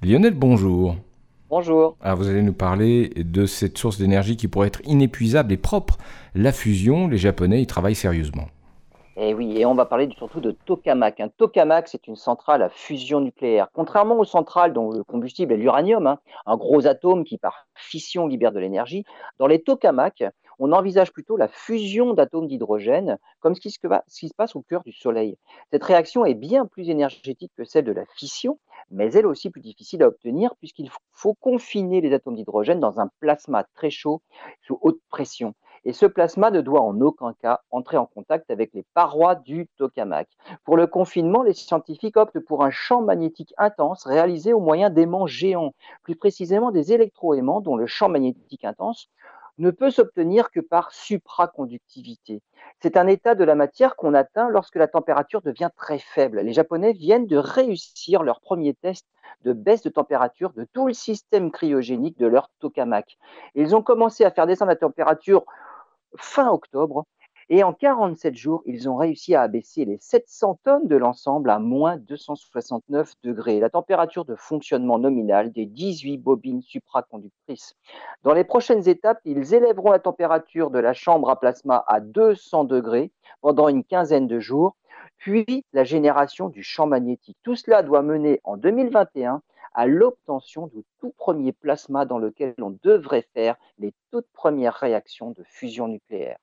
Lionel, bonjour. Bonjour. Alors vous allez nous parler de cette source d'énergie qui pourrait être inépuisable et propre, la fusion. Les Japonais y travaillent sérieusement. Et eh oui, et on va parler surtout de tokamak. Un tokamak, c'est une centrale à fusion nucléaire. Contrairement aux centrales dont le combustible est l'uranium, hein, un gros atome qui par fission libère de l'énergie, dans les tokamaks, on envisage plutôt la fusion d'atomes d'hydrogène, comme ce qui, se, passe au cœur du Soleil. Cette réaction est bien plus énergétique que celle de la fission, mais elle aussi plus difficile à obtenir puisqu'il faut confiner les atomes d'hydrogène dans un plasma très chaud sous haute pression. Et ce plasma ne doit en aucun cas entrer en contact avec les parois du tokamak. Pour le confinement, les scientifiques optent pour un champ magnétique intense réalisé au moyen d'aimants géants, plus précisément des électroaimants dont le champ magnétique intense ne peut s'obtenir que par supraconductivité. C'est un état de la matière qu'on atteint lorsque la température devient très faible. Les Japonais viennent de réussir leur premier test de baisse de température de tout le système cryogénique de leur tokamak. Ils ont commencé à faire descendre la température fin octobre et en 47 jours, ils ont réussi à abaisser les 700 tonnes de l'ensemble à moins 269 degrés, la température de fonctionnement nominale des 18 bobines supraconductrices. Dans les prochaines étapes, ils élèveront la température de la chambre à plasma à 200 degrés pendant une quinzaine de jours, puis la génération du champ magnétique. Tout cela doit mener en 2021 à l'obtention du tout premier plasma dans lequel on devrait faire les toutes premières réactions de fusion nucléaire.